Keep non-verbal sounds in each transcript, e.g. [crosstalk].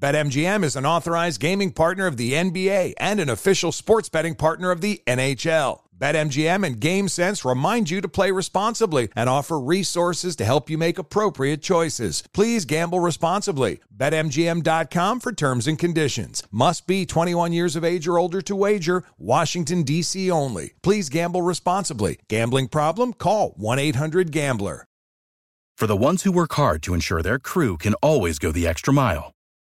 BetMGM is an authorized gaming partner of the NBA and an official sports betting partner of the NHL. BetMGM and GameSense remind you to play responsibly and offer resources to help you make appropriate choices. Please gamble responsibly. BetMGM.com for terms and conditions. Must be 21 years of age or older to wager. Washington, D.C. only. Please gamble responsibly. Gambling problem? Call 1 800 Gambler. For the ones who work hard to ensure their crew can always go the extra mile,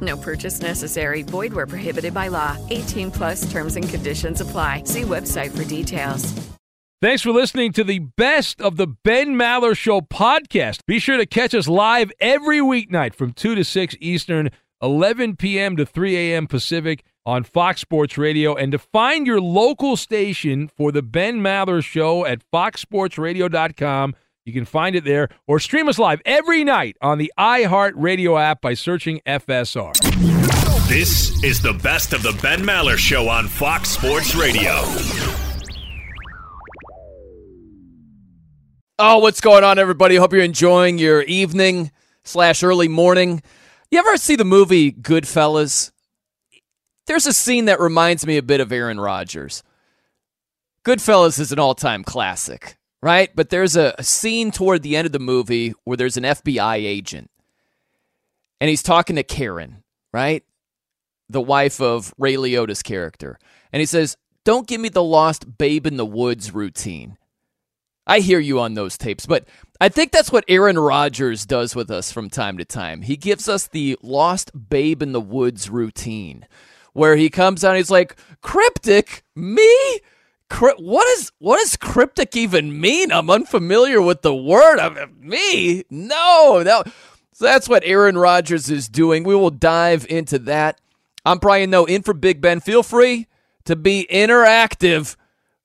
No purchase necessary. Void where prohibited by law. 18 plus terms and conditions apply. See website for details. Thanks for listening to the best of the Ben Maller Show podcast. Be sure to catch us live every weeknight from 2 to 6 Eastern, 11 p.m. to 3 a.m. Pacific on Fox Sports Radio. And to find your local station for the Ben Maller Show at foxsportsradio.com, you can find it there or stream us live every night on the iHeartRadio app by searching FSR. This is the best of the Ben Maller Show on Fox Sports Radio. Oh, what's going on, everybody? Hope you're enjoying your evening slash early morning. You ever see the movie Goodfellas? There's a scene that reminds me a bit of Aaron Rodgers. Goodfellas is an all time classic, right? But there's a, scene toward the end of the movie where there's an FBI agent and he's talking to Karen, right? The wife of Ray Liotta's character. And he says, Don't give me the lost babe in the woods routine. I hear you on those tapes, but I think that's what Aaron Rodgers does with us from time to time. He gives us the lost babe in the woods routine where he comes out and he's like, "Cryptic? Me? What is what does cryptic even mean? I'm unfamiliar with the word. I mean, me? No, so that's what Aaron Rodgers is doing. We will dive into that. I'm Brian Noe in for Big Ben. Feel free to be interactive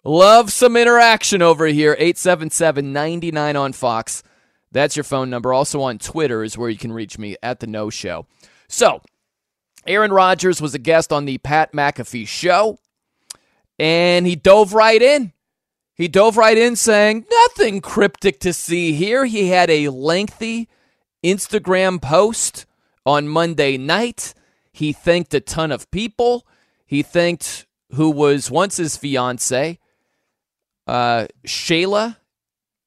Love some interaction over here. 877 99 on Fox. That's your phone number. Also on Twitter is where you can reach me at The Noe Show. So, Aaron Rodgers was a guest on the Pat McAfee show, and he dove right in. He dove right in saying, Nothing cryptic to see here. He had a lengthy Instagram post on Monday night. He thanked a ton of people. He thanked who was once his fiance, uh, Shayla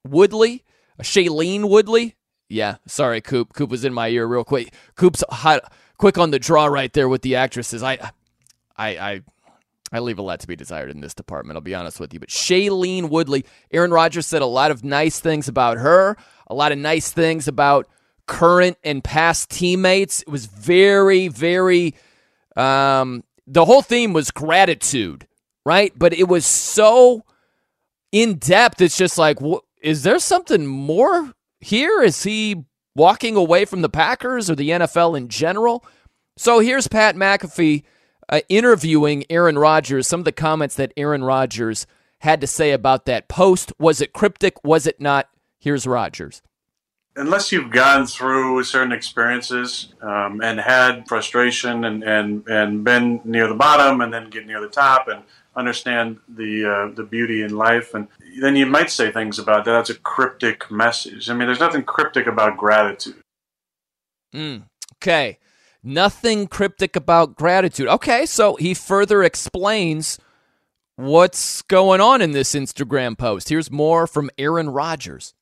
Woodley, uh, Shailene Woodley. Yeah, sorry, Coop. Coop was in my ear real quick. Coop's hot, quick on the draw right there with the actresses. I, I, I, I leave a lot to be desired in this department, I'll be honest with you. But Shailene Woodley, Aaron Rodgers said a lot of nice things about her, a lot of nice things about current and past teammates. It was very, very, um, the whole theme was gratitude, right? But it was so in depth. It's just like, wh- is there something more here? Is he walking away from the Packers or the NFL in general? So here's Pat McAfee uh, interviewing Aaron Rodgers, some of the comments that Aaron Rodgers had to say about that post. Was it cryptic? Was it not? Here's Rodgers. Unless you've gone through certain experiences um, and had frustration and, and, and been near the bottom and then get near the top and understand the uh, the beauty in life, and then you might say things about that. That's a cryptic message. I mean, there's nothing cryptic about gratitude. Mm, okay. Nothing cryptic about gratitude. Okay, so he further explains what's going on in this Instagram post. Here's more from Aaron Rodgers.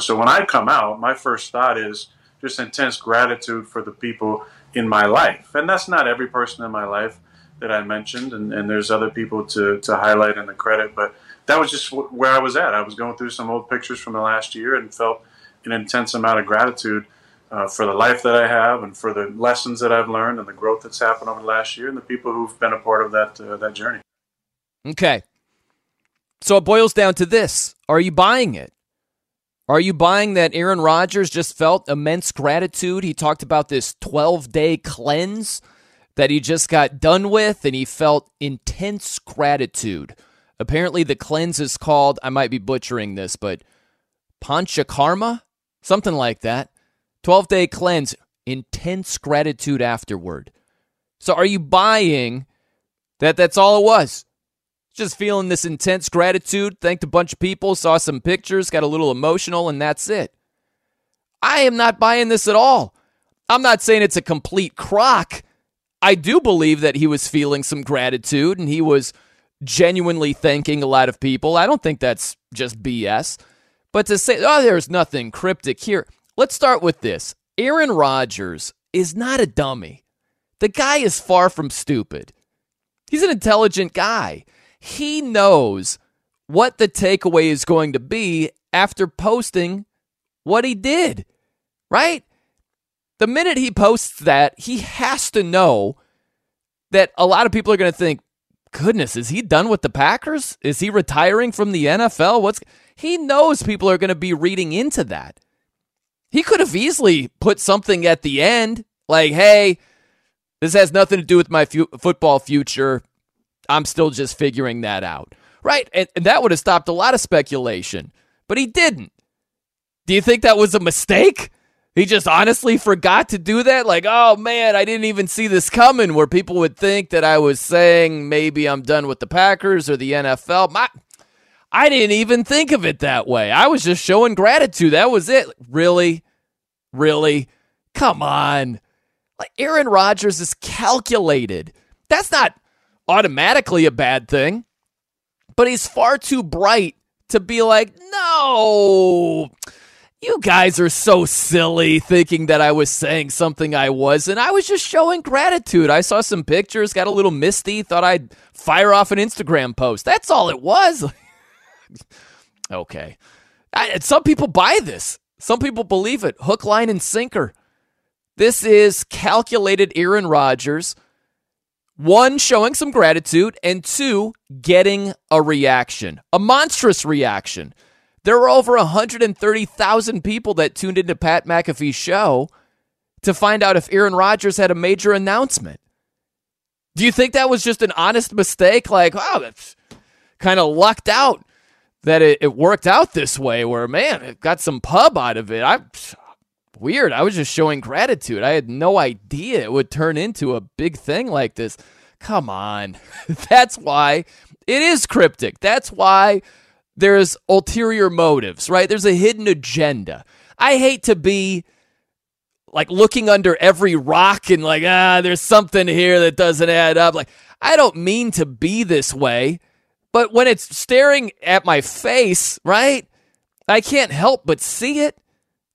So when I come out, my first thought is just intense gratitude for the people in my life. And that's not every person in my life that I mentioned, and, and there's other people to, to highlight in the credit, but that was just where I was at. I was going through some old pictures from the last year and felt an intense amount of gratitude uh, for the life that I have and for the lessons that I've learned and the growth that's happened over the last year and the people who've been a part of that uh, that journey. Okay. So it boils down to this. Are you buying it? Are you buying that Aaron Rodgers just felt immense gratitude? He talked about this 12 day cleanse that he just got done with, and he felt intense gratitude. Apparently, the cleanse is called, I might be butchering this, but Panchakarma? Something like that. 12 day cleanse, intense gratitude afterward. So, are you buying that that's all it was? Just feeling this intense gratitude, thanked a bunch of people, saw some pictures, got a little emotional, and that's it. I am not buying this at all. I'm not saying it's a complete crock. I do believe that he was feeling some gratitude and he was genuinely thanking a lot of people. I don't think that's just BS. But to say, oh, there's nothing cryptic here, let's start with this Aaron Rodgers is not a dummy. The guy is far from stupid. He's an intelligent guy. He knows what the takeaway is going to be after posting what he did, right? The minute he posts that, he has to know that a lot of people are going to think, goodness, is he done with the Packers? Is he retiring from the NFL? What's he knows people are going to be reading into that. He could have easily put something at the end like, "Hey, this has nothing to do with my fu- football future. I'm still just figuring that out." Right? And, and that would have stopped a lot of speculation. But he didn't. Do you think that was a mistake? He just honestly forgot to do that. Like, oh man, I didn't even see this coming. Where people would think that I was saying maybe I'm done with the Packers or the NFL. My, I didn't even think of it that way. I was just showing gratitude. That was it. Really, really, come on. Like Aaron Rodgers is calculated. That's not automatically a bad thing, but he's far too bright to be like, no you guys are so silly thinking that I was saying something I wasn't. I was just showing gratitude. I saw some pictures, got a little misty, thought I'd fire off an Instagram post. That's all it was. [laughs] [laughs] okay. I, some people buy this. Some people believe it. Hook, line, and sinker. This is calculated Aaron Rodgers. One, showing some gratitude, and two, getting a reaction, a monstrous reaction. There were over 130,000 people that tuned into Pat McAfee's show to find out if Aaron Rodgers had a major announcement. Do you think that was just an honest mistake? Like, oh, that's kind of lucked out that it, it, worked out this way, where, man, it got some pub out of it. I Weird. I was just showing gratitude. I had no idea it would turn into a big thing like this. Come on. [laughs] That's why it is cryptic. That's why there's ulterior motives, right? There's a hidden agenda. I hate to be like looking under every rock and like, ah, there's something here that doesn't add up. Like, I don't mean to be this way, but when it's staring at my face, right? I can't help but see it.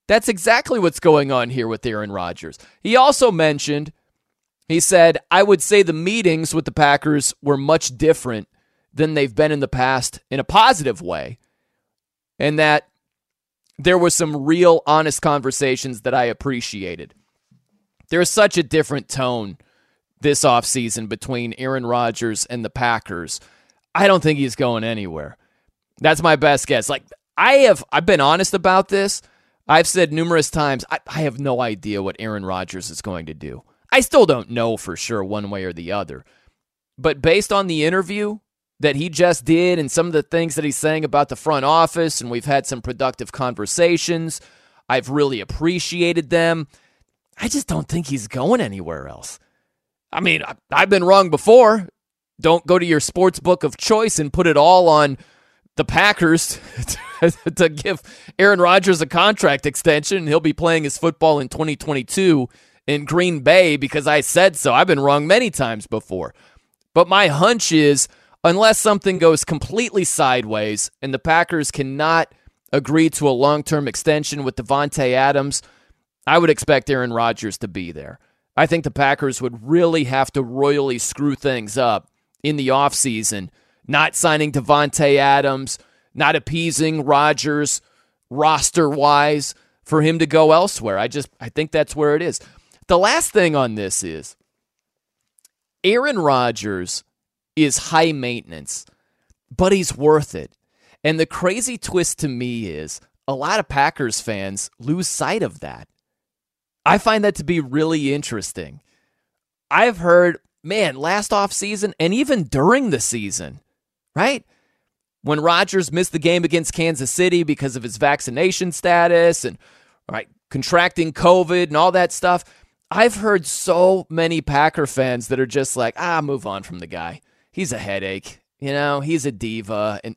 That's exactly what's going on here with Aaron Rodgers. He also mentioned He said, I would say the meetings with the Packers were much different than they've been in the past in a positive way, and that there was some real honest conversations that I appreciated. There's such a different tone this offseason between Aaron Rodgers and the Packers. I don't think he's going anywhere. That's my best guess. Like I have I've been honest about this. I've said numerous times I, I have no idea what Aaron Rodgers is going to do. I still don't know for sure one way or the other. But based on the interview that he just did and some of the things that he's saying about the front office, and we've had some productive conversations, I've really appreciated them. I just don't think he's going anywhere else. I mean, I've been wrong before. Don't go to your sports book of choice and put it all on the Packers [laughs] to give Aaron Rodgers a contract extension. He'll be playing his football in 2022 in Green Bay because I said so. I've been wrong many times before. But my hunch is unless something goes completely sideways and the Packers cannot agree to a long term extension with Davante Adams, I would expect Aaron Rodgers to be there. I think the Packers would really have to royally screw things up in the offseason, not signing Davante Adams, not appeasing Rodgers roster wise for him to go elsewhere. I just I think that's where it is. The last thing on this is Aaron Rodgers is high maintenance, but he's worth it. And the crazy twist to me is a lot of Packers fans lose sight of that. I find that to be really interesting. I've heard, man, last off season and even during the season, right? When Rodgers missed the game against Kansas City because of his vaccination status and right contracting COVID and all that stuff, I've heard so many Packer fans that are just like, ah, move on from the guy. He's a headache. You know, he's a diva. And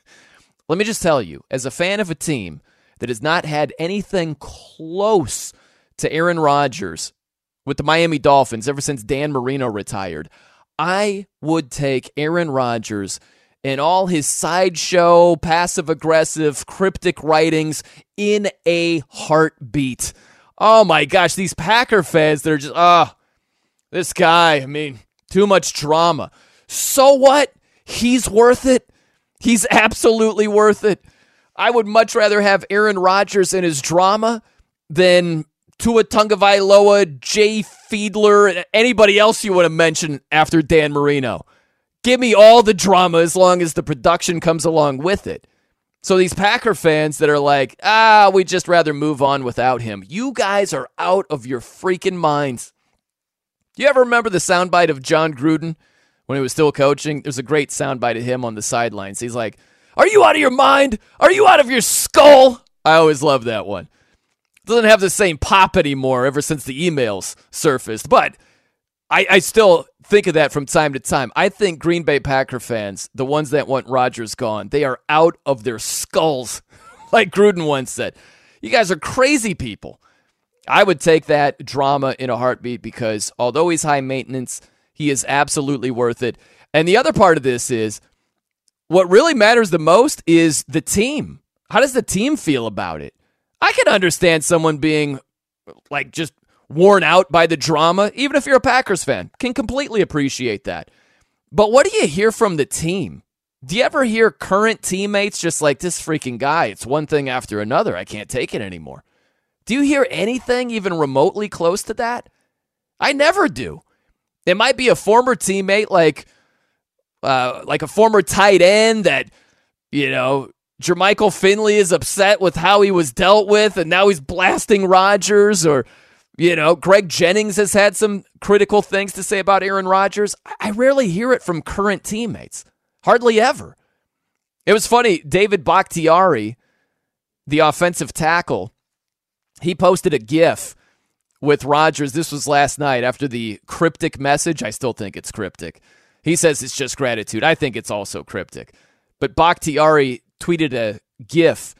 [laughs] let me just tell you, as a fan of a team that has not had anything close to Aaron Rodgers with the Miami Dolphins ever since Dan Marino retired, I would take Aaron Rodgers and all his sideshow, passive aggressive, cryptic writings in a heartbeat. Oh my gosh, these Packer fans, they're just, ah, oh, this guy, I mean, too much drama. So what? He's worth it. He's absolutely worth it. I would much rather have Aaron Rodgers in his drama than Tua Tagovailoa, Jay Fiedler, anybody else you want to mention after Dan Marino. Give me all the drama as long as the production comes along with it. So these Packer fans that are like, ah, we'd just rather move on without him. You guys are out of your freaking minds. Do you ever remember the soundbite of Jon Gruden when he was still coaching? There's a great soundbite of him on the sidelines. He's like, Are you out of your mind? Are you out of your skull? I always love that one. Doesn't have the same pop anymore ever since the emails surfaced, but I, I still think of that from time to time. I think Green Bay Packer fans, the ones that want Rodgers gone, they are out of their skulls. [laughs] like Gruden once said, you guys are crazy people. I would take that drama in a heartbeat because although he's high maintenance, he is absolutely worth it. And the other part of this is what really matters the most is the team. How does the team feel about it? I can understand someone being like just worn out by the drama, even if you're a Packers fan, can completely appreciate that. But what do you hear from the team? Do you ever hear current teammates just like this freaking guy? It's one thing after another. I can't take it anymore. Do you hear anything even remotely close to that? I never do. It might be a former teammate like uh, like a former tight end that you know Jermichael Finley is upset with how he was dealt with and now he's blasting Rodgers or you know, Greg Jennings has had some critical things to say about Aaron Rodgers. I rarely hear it from current teammates, hardly ever. It was funny. David Bakhtiari, the offensive tackle, he posted a GIF with Rodgers. This was last night after the cryptic message. I still think it's cryptic. He says it's just gratitude. I think it's also cryptic. But Bakhtiari tweeted a GIF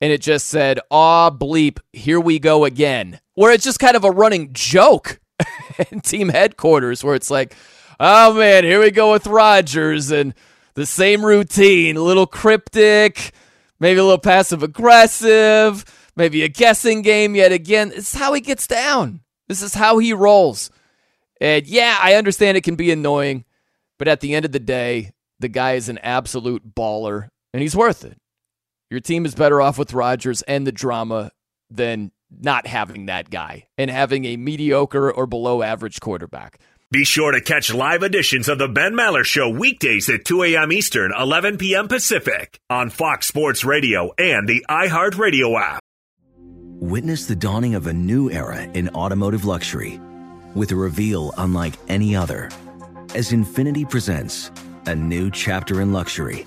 and it just said, aw, bleep, here we go again. Where it's just kind of a running joke [laughs] in team headquarters, where it's like, oh man, here we go with Rodgers and the same routine, a little cryptic, maybe a little passive aggressive, maybe a guessing game yet again. This is how he gets down. This is how he rolls. And yeah, I understand it can be annoying, but at the end of the day, the guy is an absolute baller and he's worth it. Your team is better off with Rodgers and the drama than not having that guy and having a mediocre or below average quarterback. Be sure to catch live editions of the Ben Maller Show weekdays at 2 a.m. Eastern, 11 p.m. Pacific on Fox Sports Radio and the iHeartRadio app. Witness the dawning of a new era in automotive luxury with a reveal unlike any other as Infiniti presents a new chapter in luxury,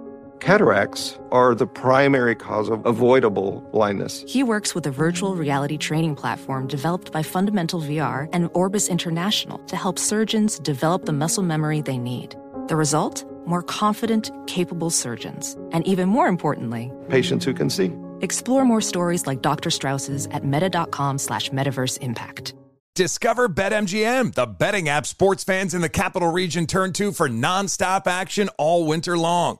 Cataracts are the primary cause of avoidable blindness. He works with a virtual reality training platform developed by Fundamental VR and Orbis International to help surgeons develop the muscle memory they need. The result? More confident, capable surgeons. And even more importantly, patients who can see. Explore more stories like Dr. Strauss's at meta.com slash metaverse impact. Discover BetMGM, the betting app sports fans in the capital region turn to for nonstop action all winter long.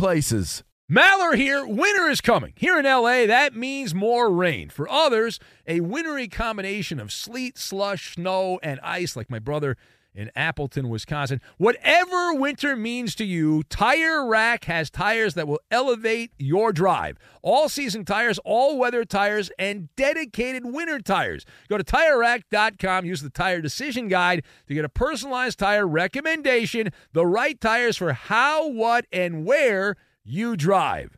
places. Maller here. Winter is coming. Here in LA, that means more rain. For others, a wintry combination of sleet, slush, snow, and ice, like my brother in Appleton, Wisconsin. Whatever winter means to you, Tire Rack has tires that will elevate your drive. All season tires, all weather tires, and dedicated winter tires. Go to tirerack.com, use the tire decision guide to get a personalized tire recommendation, the right tires for how, what, and where you drive.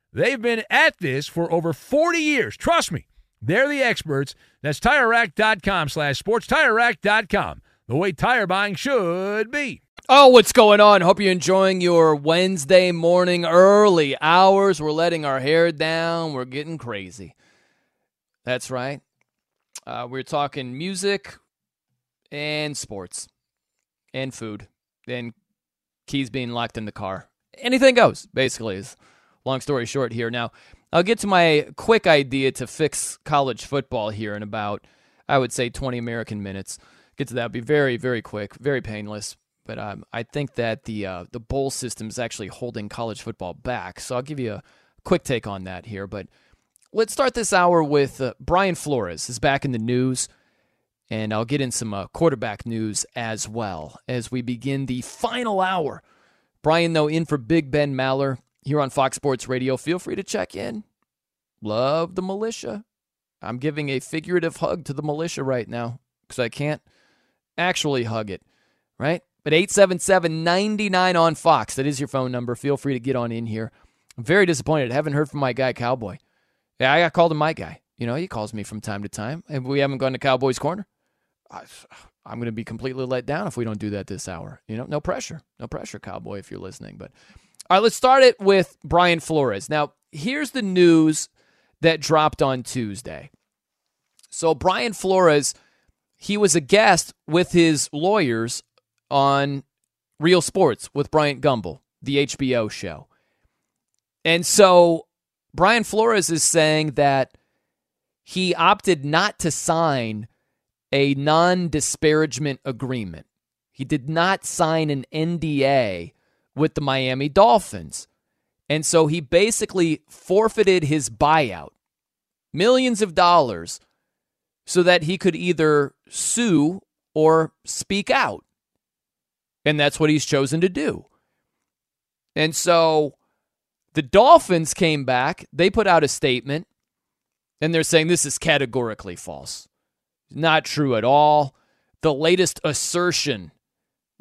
They've been at this for over 40 years. Trust me, they're the experts. That's TireRack.com slash sports. TireRack.com, the way tire buying should be. Oh, what's going on? Hope you're enjoying your Wednesday morning early hours. We're letting our hair down. We're getting crazy. That's right. Uh, we're talking music and sports and food and keys being locked in the car. Anything goes, basically, is long story short here. Now, I'll get to my quick idea to fix college football here in about, I would say, 20 American minutes. Get to that. Be very, very quick, very painless. But um, I think that the uh, the bowl system is actually holding college football back. So I'll give you a quick take on that here. But let's start this hour with uh, Brian Flores is back in the news, and I'll get in some uh, quarterback news as well as we begin the final hour. Brian, though, in for Big Ben Maller here on Fox Sports Radio. Feel free to check in. Love the militia. I'm giving a figurative hug to the militia right now because I can't actually hug it, right? But 877 99 on Fox, that is your phone number. Feel free to get on in here. I'm very disappointed. I haven't heard from my guy, Cowboy. Yeah, I got called to my guy. You know, he calls me from time to time. And we haven't gone to Cowboys Corner. I, I'm going to be completely let down if we don't do that this hour. You know, no pressure. No pressure, Cowboy, if you're listening. But all right, let's start it with Brian Flores. Now, here's the news that dropped on Tuesday. So, Brian Flores, he was a guest with his lawyers on Real Sports with Bryant Gumbel, the HBO show. And so Brian Flores is saying that he opted not to sign a non disparagement agreement. He did not sign an NDA with the Miami Dolphins. And so he basically forfeited his buyout, millions of dollars, so that he could either sue or speak out. And that's what he's chosen to do. And so the Dolphins came back, they put out a statement, and they're saying this is categorically false. Not true at all. The latest assertion,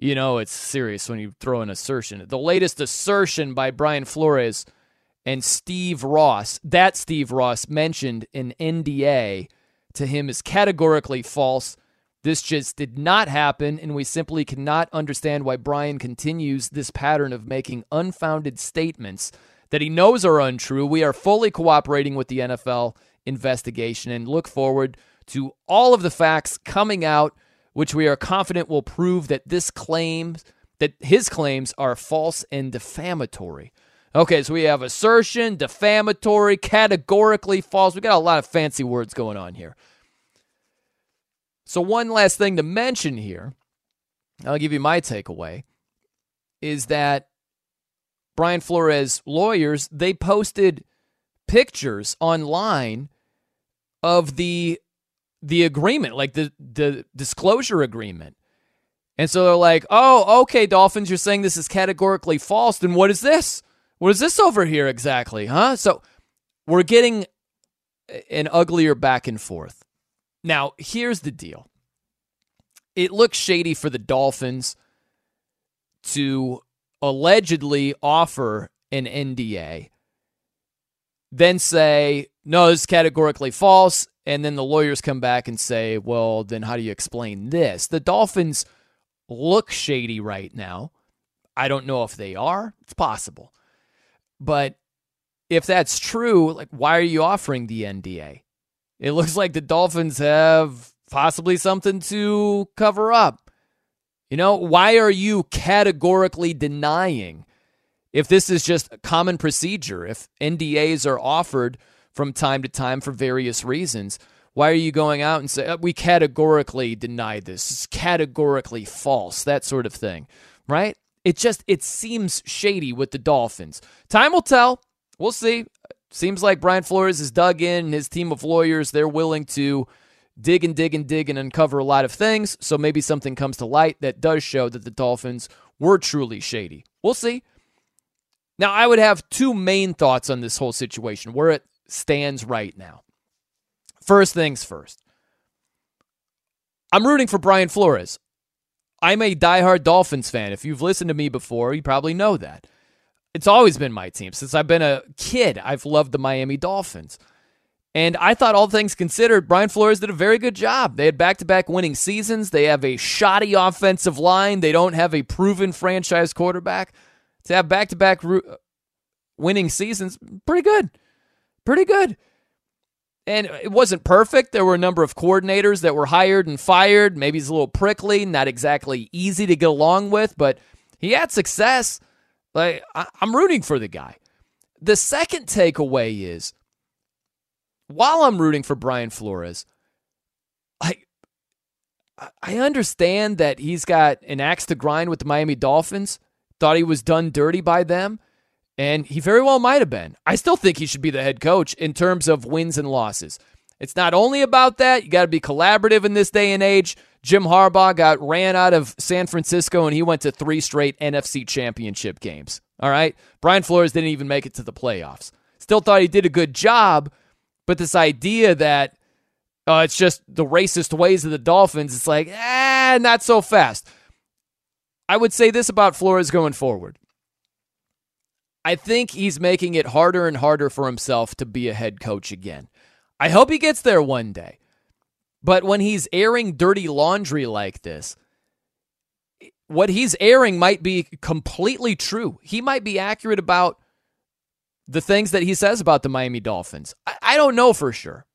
you know, it's serious when you throw an assertion. The latest assertion by Brian Flores and Steve Ross, that Steve Ross mentioned an NDA to him is categorically false. This just did not happen, and we simply cannot understand why Brian continues this pattern of making unfounded statements that he knows are untrue. We are fully cooperating with the NFL investigation and look forward to all of the facts coming out, which we are confident will prove that this claim, that his claims are false and defamatory. Okay, so we have assertion, defamatory, categorically false. We got a lot of fancy words going on here. So, one last thing to mention here, I'll give you my takeaway, is that Brian Flores lawyers, they posted pictures online of the the agreement, like the the disclosure agreement. And so they're like, "Oh, okay, Dolphins, you're saying this is categorically false. Then what is this? What is this over here exactly, huh?" So we're getting an uglier back and forth. Now, here's the deal it looks shady for the Dolphins to allegedly offer an NDA, then say, no, this is categorically false. And then the lawyers come back and say, well, then how do you explain this? The Dolphins look shady right now. I don't know if they are. It's possible. But if that's true, like, why are you offering the NDA? It looks like the Dolphins have possibly something to cover up. You know, why are you categorically denying if this is just a common procedure, if NDAs are offered from time to time for various reasons? Why are you going out and say uh, we categorically deny this? It's categorically false, that sort of thing, right? It just it seems shady with the Dolphins. Time will tell. We'll see. Seems like Brian Flores is dug in and his team of lawyers, they're willing to dig and dig and dig and uncover a lot of things. So maybe something comes to light that does show that the Dolphins were truly shady. We'll see. Now, I would have two main thoughts on this whole situation, where it stands right now. First things first. I'm rooting for Brian Flores. I'm a diehard Dolphins fan. If you've listened to me before, you probably know that. It's always been my team. Since I've been a kid, I've loved the Miami Dolphins. And I thought, all things considered, Brian Flores did a very good job. They had back to back winning seasons. They have a shoddy offensive line. They don't have a proven franchise quarterback. To have back to back winning seasons, pretty good. Pretty good. And it wasn't perfect. There were a number of coordinators that were hired and fired. Maybe he's a little prickly, not exactly easy to get along with, but he had success. Like I'm rooting for the guy. The second takeaway is while I'm rooting for Brian Flores, I I understand that he's got an axe to grind with the Miami Dolphins. Thought he was done dirty by them, and he very well might have been. I still think he should be the head coach in terms of wins and losses. It's not only about that, you got to be collaborative in this day and age. Jim Harbaugh got ran out of San Francisco and he went to three straight NFC championship games. All right. Brian Flores didn't even make it to the playoffs. Still thought he did a good job, but this idea that uh, it's just the racist ways of the Dolphins, it's like, eh, not so fast. I would say this about Flores going forward. I think he's making it harder and harder for himself to be a head coach again. I hope he gets there one day. But when he's airing dirty laundry like this, what he's airing might be completely true. He might be accurate about the things that he says about the Miami Dolphins. I, I don't know for sure.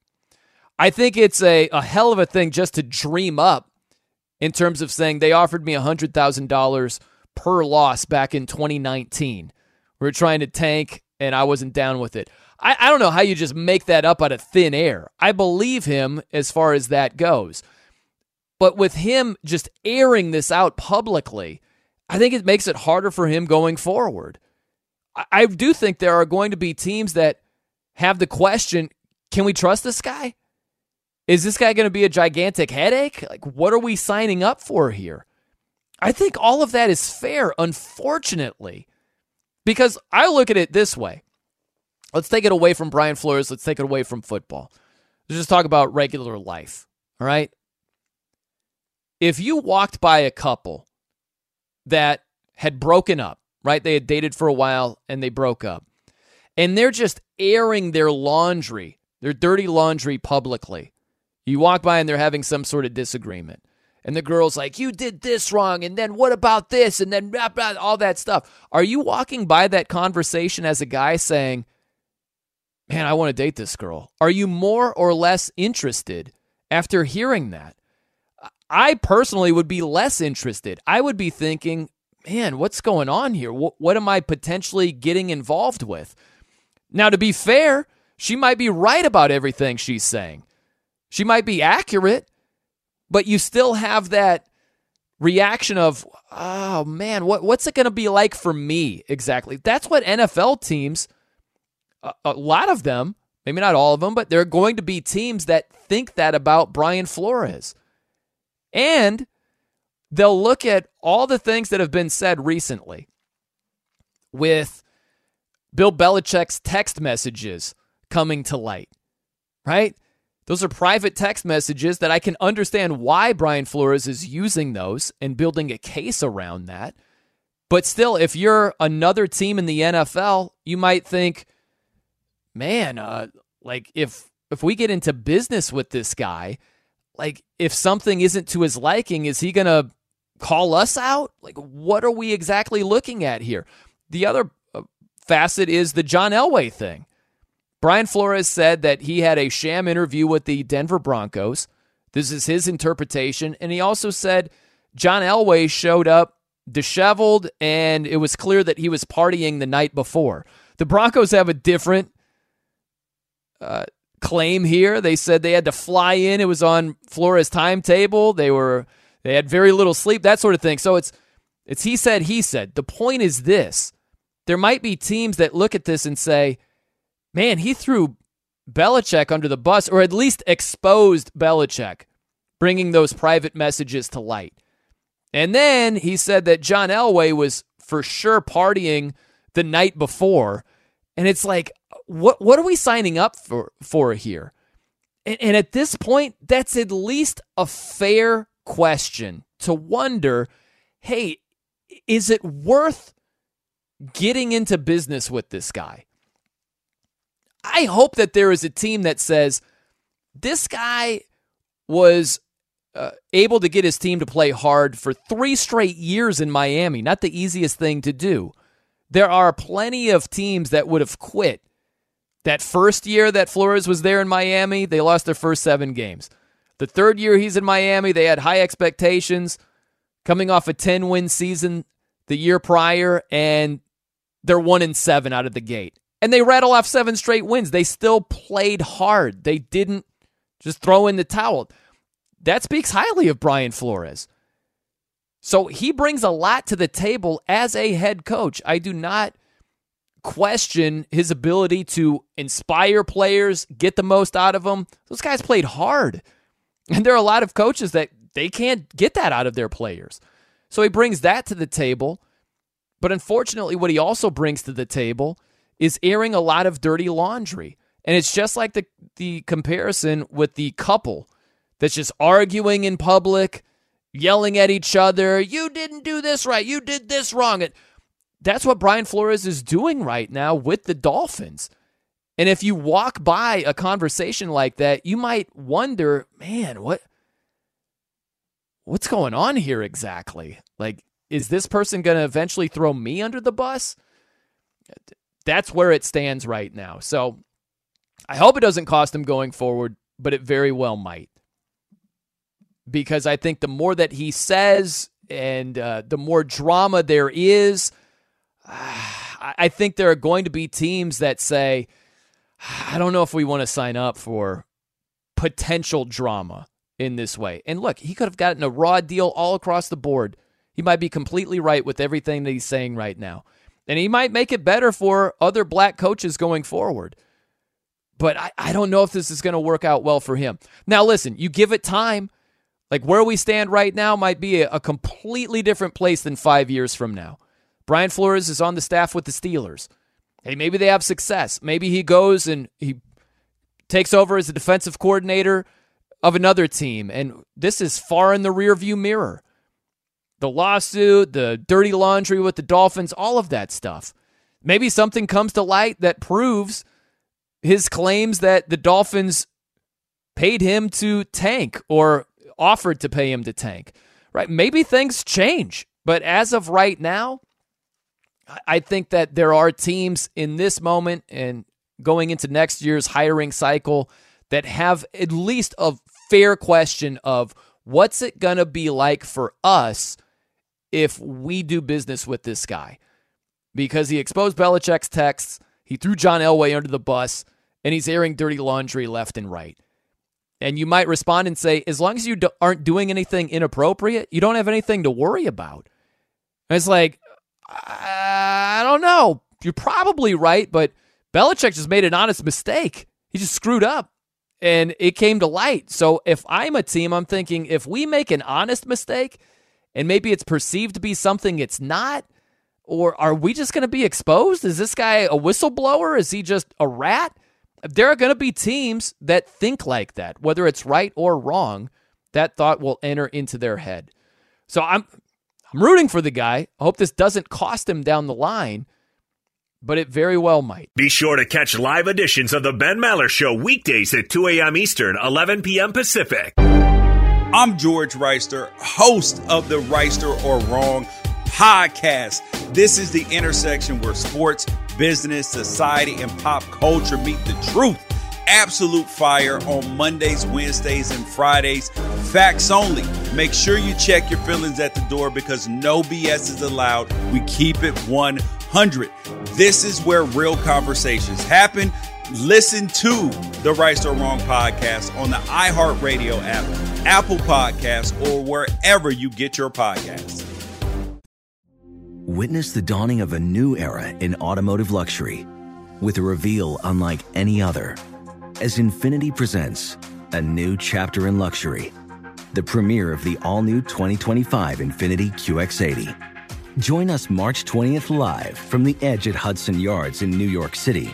I think it's a, a hell of a thing just to dream up in terms of saying they offered me $100,000 per loss back in 2019. We are trying to tank, and I wasn't down with it. I, I don't know how you just make that up out of thin air. I believe him as far as that goes. But with him just airing this out publicly, I think it makes it harder for him going forward. I do think there are going to be teams that have the question can we trust this guy? Is this guy going to be a gigantic headache? Like, what are we signing up for here? I think all of that is fair, unfortunately, because I look at it this way. Let's take it away from Brian Flores. Let's take it away from football. Let's just talk about regular life. All right. If you walked by a couple that had broken up, right? They had dated for a while and they broke up. And they're just airing their laundry, their dirty laundry publicly. You walk by and they're having some sort of disagreement. And the girl's like, You did this wrong. And then what about this? And then blah, blah, all that stuff. Are you walking by that conversation as a guy saying, Man, I want to date this girl? Are you more or less interested after hearing that? I personally would be less interested. I would be thinking, man, what's going on here? What, what am I potentially getting involved with? Now, to be fair, she might be right about everything she's saying. She might be accurate, but you still have that reaction of, oh man, what, what's it going to be like for me exactly? That's what NFL teams, a, a lot of them, maybe not all of them, but there are going to be teams that think that about Brian Flores. And they'll look at all the things that have been said recently with Bill Belichick's text messages coming to light, right? Those are private text messages that I can understand why Brian Flores is using those and building a case around that. But still, if you're another team in the NFL, you might think, man, uh, like if if we get into business with this guy, like if something isn't to his liking, is he gonna call us out? Like, what are we exactly looking at here? The other uh, facet is the John Elway thing. Brian Flores said that he had a sham interview with the Denver Broncos. This is his interpretation. And he also said John Elway showed up disheveled and it was clear that he was partying the night before. The Broncos have a different uh, claim here. They said they had to fly in. It was on Flores' timetable. They were they had very little sleep, that sort of thing. So it's it's he said, he said. The point is this. There might be teams that look at this and say, man, he threw Belichick under the bus, or at least exposed Belichick, bringing those private messages to light. And then he said that John Elway was for sure partying the night before. And it's like, what what are we signing up for for here? And, and at this point, that's at least a fair question to wonder hey, is it worth getting into business with this guy. I hope that there is a team that says this guy was uh, able to get his team to play hard for three straight years in Miami. Not the easiest thing to do. There are plenty of teams that would have quit. That first year that Flores was there in Miami, they lost their first seven games. The third year he's in Miami, they had high expectations coming off a 10 win season the year prior, and they're one in seven out of the gate. And they rattle off seven straight wins. They still played hard. They didn't just throw in the towel. That speaks highly of Brian Flores. So he brings a lot to the table as a head coach. I do not question his ability to inspire players, get the most out of them. Those guys played hard. [laughs] And there are a lot of coaches that they can't get that out of their players. So he brings that to the table. But unfortunately, what he also brings to the table is airing a lot of dirty laundry. And it's just like the, the comparison with the couple that's just arguing in public, yelling at each other. You didn't do this right. You did this wrong. And that's what Brian Flores is doing right now with the Dolphins. And if you walk by a conversation like that, you might wonder, man, what what's going on here exactly? Like is this person going to eventually throw me under the bus? That's where it stands right now. So I hope it doesn't cost him going forward, but it very well might. Because I think the more that he says and uh, the more drama there is, [sighs] I think there are going to be teams that say, [sighs] I don't know if we want to sign up for potential drama in this way. And look, he could have gotten a raw deal all across the board. He might be completely right with everything that he's saying right now. And he might make it better for other black coaches going forward. But I, I don't know if this is going to work out well for him. Now, listen, you give it time. Like where we stand right now might be a, a completely different place than five years from now. Brian Flores is on the staff with the Steelers. Hey, maybe they have success. Maybe he goes and he takes over as a defensive coordinator of another team. And this is far in the rearview mirror. The lawsuit, the dirty laundry with the Dolphins, all of that stuff. Maybe something comes to light that proves his claims that the Dolphins paid him to tank or offered to pay him to tank. Right? Maybe things change. But as of right now, I think that there are teams in this moment and going into next year's hiring cycle that have at least a fair question of what's it going to be like for us if we do business with this guy? Because he exposed Belichick's texts, he threw John Elway under the bus, and he's airing dirty laundry left and right. And you might respond and say, as long as you aren't doing anything inappropriate, you don't have anything to worry about. And it's like, I don't know. You're probably right, but Belichick just made an honest mistake. He just screwed up and it came to light. So if I'm a team, I'm thinking if we make an honest mistake and maybe it's perceived to be something it's not, or are we just going to be exposed? Is this guy a whistleblower? Is he just a rat? There are going to be teams that think like that, whether it's right or wrong. That thought will enter into their head. So I'm I'm rooting for the guy. I hope this doesn't cost him down the line, but it very well might. Be sure to catch live editions of The Ben Maller Show weekdays at 2 a.m. Eastern, 11 p.m. Pacific. I'm George Reister, host of the Reister or Wrong podcast. This is the intersection where sports, business, society, and pop culture meet the truth. Absolute fire on Mondays, Wednesdays, and Fridays. Facts only. Make sure you check your feelings at the door because no BS is allowed. We keep it 100. This is where real conversations happen. Listen to the Right or Wrong podcast on the iHeartRadio app, Apple Podcasts, or wherever you get your podcasts. Witness the dawning of a new era in automotive luxury with a reveal unlike any other as Infiniti presents a new chapter in luxury, the premiere of the all new 2025 Infiniti QX80. Join us March 20th live from the edge at Hudson Yards in New York City,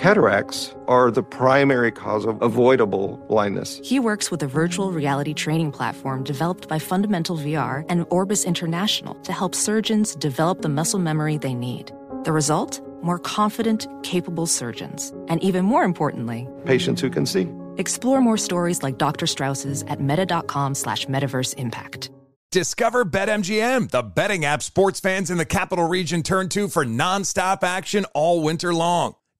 Cataracts are the primary cause of avoidable blindness. He works with a virtual reality training platform developed by Fundamental VR and Orbis International to help surgeons develop the muscle memory they need. The result? More confident, capable surgeons. And even more importantly, Patients who can see. explore more stories like Dr. Strauss's at meta.com slash metaverse impact. Discover BetMGM, the betting app sports fans in the capital region turn to for nonstop action all winter long.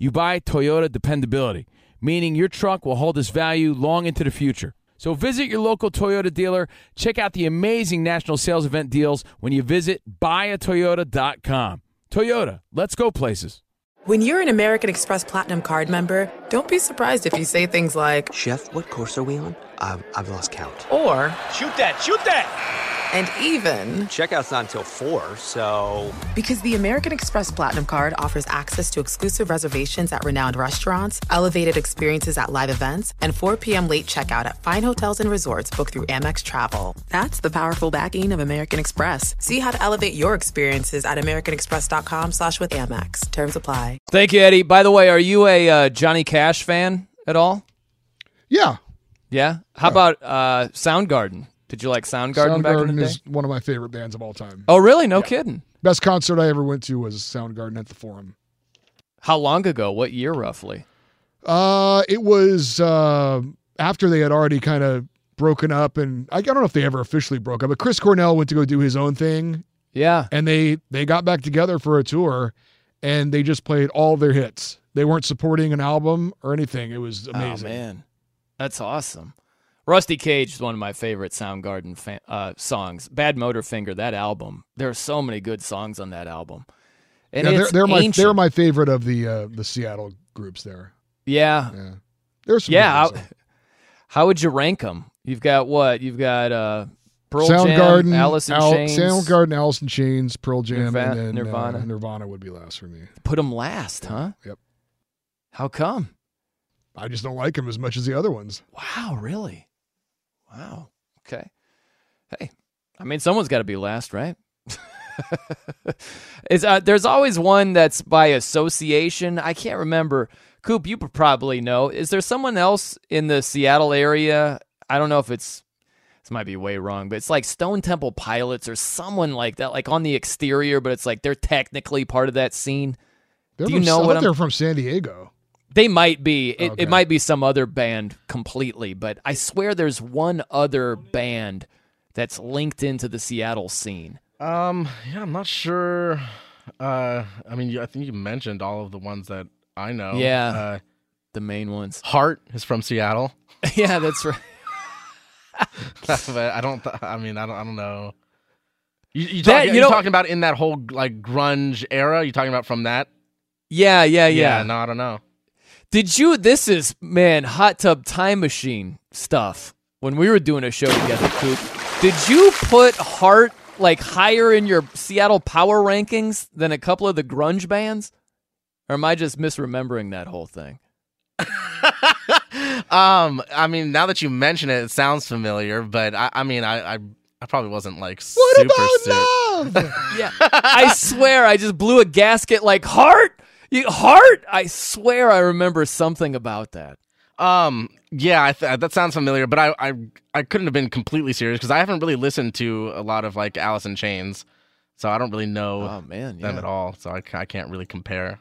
you buy Toyota dependability, meaning your truck will hold its value long into the future. So visit your local Toyota dealer. Check out the amazing national sales event deals when you visit buyatoyota.com. Toyota, let's go places. When you're an American Express Platinum card member, don't be surprised if you say things like, Chef, what course are we on? Um, I've lost count. or, Shoot that! Shoot that! And even, Checkout's not until 4, so. because the American Express Platinum card offers access to exclusive reservations at renowned restaurants, elevated experiences at live events, and 4 p.m. late checkout at fine hotels and resorts booked through Amex Travel. That's the powerful backing of American Express. See how to elevate your experiences at americanexpress.com slash with Amex. Terms apply. Thank you, Eddie. By the way, are you a uh, Johnny Cash fan at all? Yeah. Yeah. How about uh, Soundgarden? Did you like Soundgarden, back in the Soundgarden day? is one of my favorite bands of all time. Oh, really? No kidding. Best concert I ever went to was Soundgarden at the Forum. How long ago? What year roughly? Uh, it was uh, after they had already kind of broken up, and I, I don't know if they ever officially broke up. But Chris Cornell went to go do his own thing. Yeah, and they they got back together for a tour, and they just played all their hits. They weren't supporting an album or anything. It was amazing. Oh man, that's awesome. Rusty Cage is one of my favorite Soundgarden uh, songs. Badmotorfinger, that album. There are so many good songs on that album, and yeah, they're, they're my they're my favorite of the uh, the Seattle groups there. Yeah. Yeah. There's some yeah. good How, how would you rank them? You've got what? You've got uh, Pearl Soundgarden, Jam, Alice in Al- Chains. Soundgarden, Alice in Chains, Pearl Jam, Nirva- and then Nirvana. Uh, Nirvana would be last for me. Put them last, huh? Yep. How come? I just don't like them as much as the other ones. Wow, really? Wow. Okay. Hey, I mean, someone's got to be last, right? [laughs] Is uh, there's always one that's by association. I can't remember. Coop, you probably know. Is there someone else in the Seattle area? I don't know if it's this might be way wrong, but it's like Stone Temple Pilots or someone like that, like on the exterior, but it's like they're technically part of that scene. They're Do you from, know I what I'm? they're from San Diego. They might be. It, Okay. it might be some other band completely, but I swear there's one other band that's linked into the Seattle scene. Um, yeah, I'm not sure. Uh, I mean, I think you mentioned all of the ones that I know. Yeah, uh, the main ones. Heart is from Seattle. [laughs] yeah, that's right. [laughs] but I don't. Th- I mean, I don't. I don't know. You, you, That- talking, you you know- talking about in that whole like grunge era? You talking about from that? Yeah, yeah, yeah. no, I don't know. Did you? This is man, hot tub time machine stuff. When we were doing a show together, Coop, did you put Heart like higher in your Seattle power rankings than a couple of the grunge bands? Or am I just misremembering that whole thing? [laughs] Um, I mean, now that you mention it, it sounds familiar. But I, I mean, I, I, I probably wasn't like What super. about ser- [laughs] yeah, I swear I just blew a gasket like Heart. You Heart. I swear I remember something about that. Um, yeah, I th- that sounds familiar, but I, I, I couldn't have been completely serious because I haven't really listened to a lot of like Alice in Chains, so I don't really know Oh, man, them at all. So I, I can't really compare.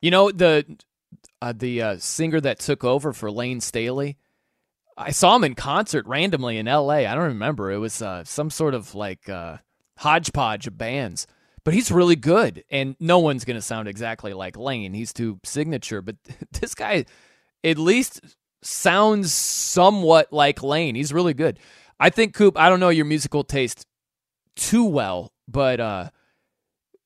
You know the uh, the uh, singer that took over for Layne Staley. I saw him in concert randomly in L.A. I don't remember. It was uh, some sort of like uh, hodgepodge of bands, but he's really good, and no one's gonna sound exactly like Layne. He's too signature, but [laughs] this guy at least sounds somewhat like Layne. He's really good. I think Coop. I don't know your musical taste too well, but uh,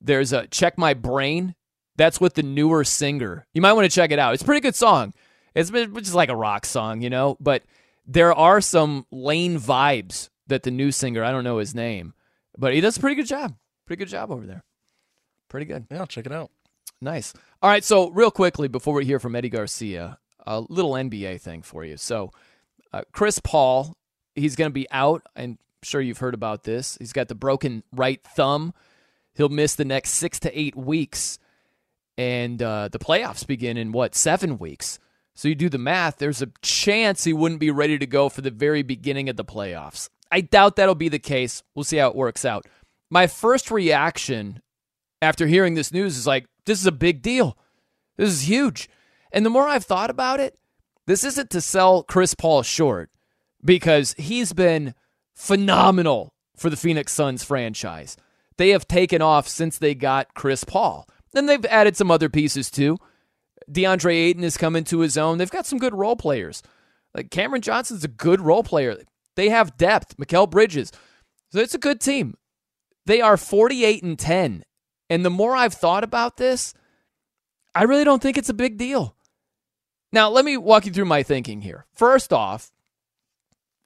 there's a check my brain. That's with the newer singer. You might want to check it out. It's a pretty good song. It's just like a rock song, you know. But there are some Layne vibes that the new singer. I don't know his name, but he does a pretty good job. Pretty good job over there. Pretty good. Yeah, check it out. Nice. All right. So real quickly before we hear from Eddie Garcia, a little NBA thing for you. So uh, Chris Paul, he's going to be out. I'm sure you've heard about this. He's got the broken right thumb. He'll miss the next six to eight weeks, and uh, the playoffs begin in what seven weeks. So you do the math. There's a chance he wouldn't be ready to go for the very beginning of the playoffs. I doubt that'll be the case. We'll see how it works out. My first reaction after hearing this news is like, this is a big deal. This is huge. And the more I've thought about it, this isn't to sell Chris Paul short because he's been phenomenal for the Phoenix Suns franchise. They have taken off since they got Chris Paul. Then they've added some other pieces too. DeAndre Ayton has come into his own. They've got some good role players. Like Cameron Johnson's a good role player. They have depth. Mikal Bridges. So it's a good team. They are 48 and 10. And the more I've thought about this, I really don't think it's a big deal. Now, let me walk you through my thinking here. First off,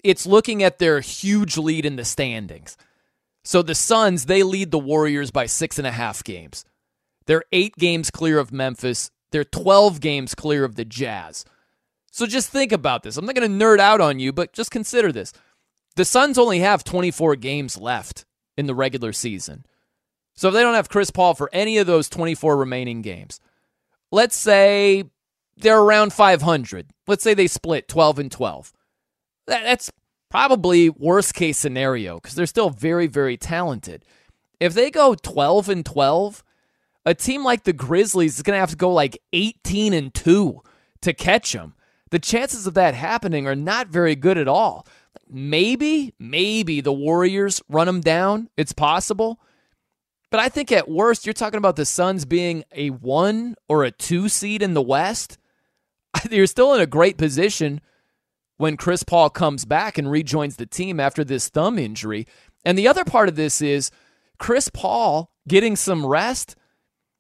it's looking at their huge lead in the standings. So the Suns, they lead the Warriors by six and a half games. They're eight games clear of Memphis. They're 12 games clear of the Jazz. So just think about this. I'm not going to nerd out on you, but just consider this. The Suns only have 24 games left in the regular season. So if they don't have Chris Paul for any of those 24 remaining games, let's say they're around 500. Let's say they split 12 and 12. That's probably worst case scenario because they're still very, very talented. If they go 12 and 12, a team like the Grizzlies is going to have to go like 18 and 2 to catch them. The chances of that happening are not very good at all. Maybe, maybe the Warriors run them down. It's possible. But I think at worst, you're talking about the Suns being a one or a two seed in the West. [laughs] You're still in a great position when Chris Paul comes back and rejoins the team after this thumb injury. And the other part of this is Chris Paul getting some rest.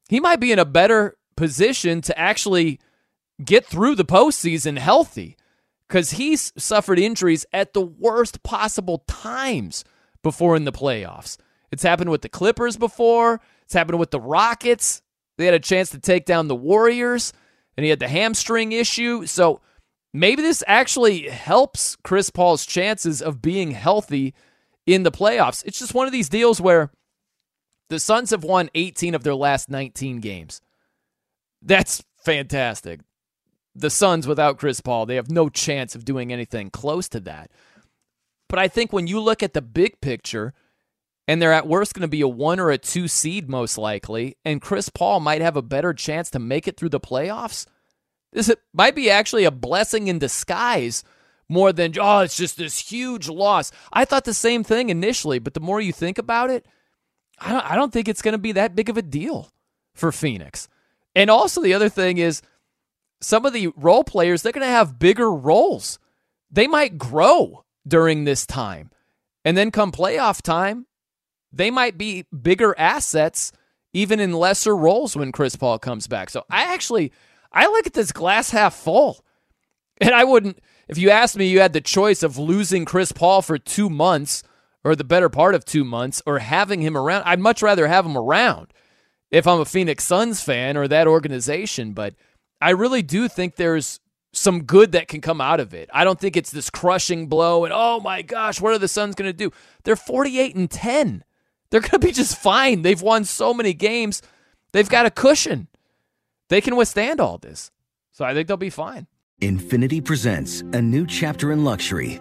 He might be in a better position to actually get through the postseason healthy because he's suffered injuries at the worst possible times before in the playoffs. It's happened with the Clippers before, it's happened with the Rockets. They had a chance to take down the Warriors, and he had the hamstring issue. So maybe this actually helps Chris Paul's chances of being healthy in the playoffs. It's just one of these deals where the Suns have won 18 of their last 19 games. That's fantastic. The Suns without Chris Paul, they have no chance of doing anything close to that. But I think when you look at the big picture, and they're at worst going to be a one or a two seed most likely, and Chris Paul might have a better chance to make it through the playoffs. This might be actually a blessing in disguise more than, oh, it's just this huge loss. I thought the same thing initially, but the more you think about it, I don't, I don't think it's going to be that big of a deal for Phoenix. And also, the other thing is some of the role players, they're going to have bigger roles. They might grow during this time. And then come playoff time, they might be bigger assets even in lesser roles when Chris Paul comes back. So I actually I look at this glass half full. And I wouldn't if you asked me you had the choice of losing Chris Paul for 2 months or the better part of 2 months or having him around, I'd much rather have him around if I'm a Phoenix Suns fan or that organization, but I really do think there's some good that can come out of it. I don't think it's this crushing blow and oh my gosh, what are the Suns going to do? They're 48 and 10. They're going to be just fine. They've won so many games. They've got a cushion. They can withstand all this. So I think they'll be fine. Infiniti presents a new chapter in luxury,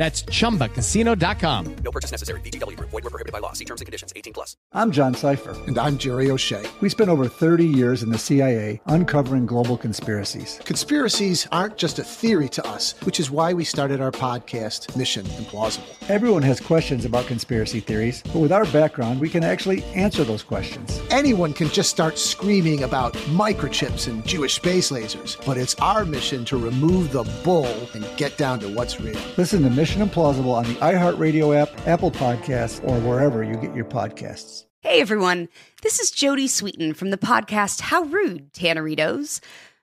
That's chumbacasino.com. No purchase necessary. VGW Group. Void were prohibited by law. See terms and conditions. 18 plus. I'm John Sipher. And I'm Jerry O'Shea. We spent over 30 years in the CIA uncovering global conspiracies. Conspiracies aren't just a theory to us, which is why we started our podcast, Mission Implausible. Everyone has questions about conspiracy theories, but with our background, we can actually answer those questions. Anyone can just start screaming about microchips and Jewish space lasers, but it's our mission to remove the bull and get down to what's real. Listen to Mission Mission Implausible on the iHeartRadio app, Apple Podcasts, or wherever you get your podcasts. Hey everyone, this is Jodie Sweetin from the podcast How Rude, Tanneritos.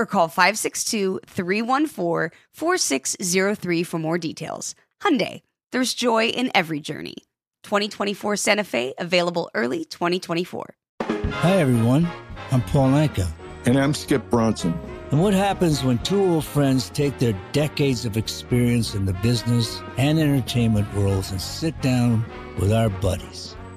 or call 562-314-4603 for more details. Hyundai, there's joy in every journey. 2024 Santa Fe, available early 2024. Hi everyone, I'm Paul Anka. And I'm Skip Bronson. And what happens when two old friends take their decades of experience in the business and entertainment worlds and sit down with our buddies?